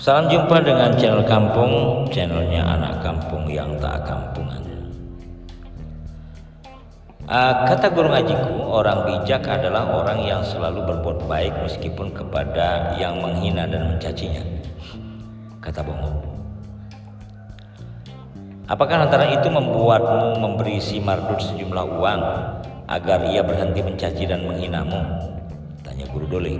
Salam jumpa dengan channel Kampung, channelnya anak kampung yang tak kampungan. Uh, kata guru ngajiku, orang bijak adalah orang yang selalu berbuat baik meskipun kepada yang menghina dan mencacinya. Kata Bongo. Apakah antara itu membuatmu memberi si Mardut sejumlah uang agar ia berhenti mencaci dan menghinamu? Tanya guru Doli.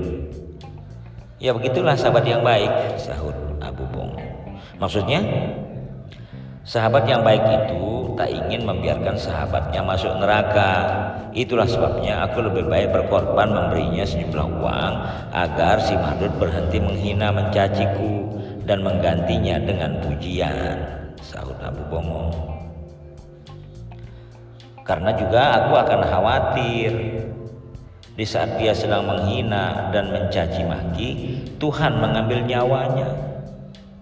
Ya begitulah sahabat yang baik, sahut Abu Bong. Maksudnya, sahabat yang baik itu tak ingin membiarkan sahabatnya masuk neraka. Itulah sebabnya aku lebih baik berkorban memberinya sejumlah uang agar si Madud berhenti menghina mencaciku dan menggantinya dengan pujian, sahut Abu Bongo. Karena juga aku akan khawatir di saat dia sedang menghina dan mencaci maki, Tuhan mengambil nyawanya.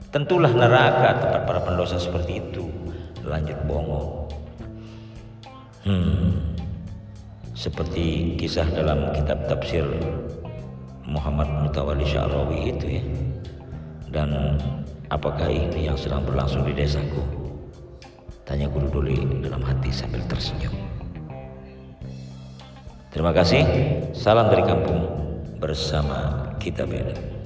Tentulah neraka tempat para pendosa seperti itu. Lanjut Bongo. Hmm, seperti kisah dalam kitab tafsir Muhammad Mutawali Syarawi itu ya. Dan apakah ini yang sedang berlangsung di desaku? Tanya guru Doli dalam hati sambil tersenyum. Terima kasih. Salam dari kampung bersama kita beda.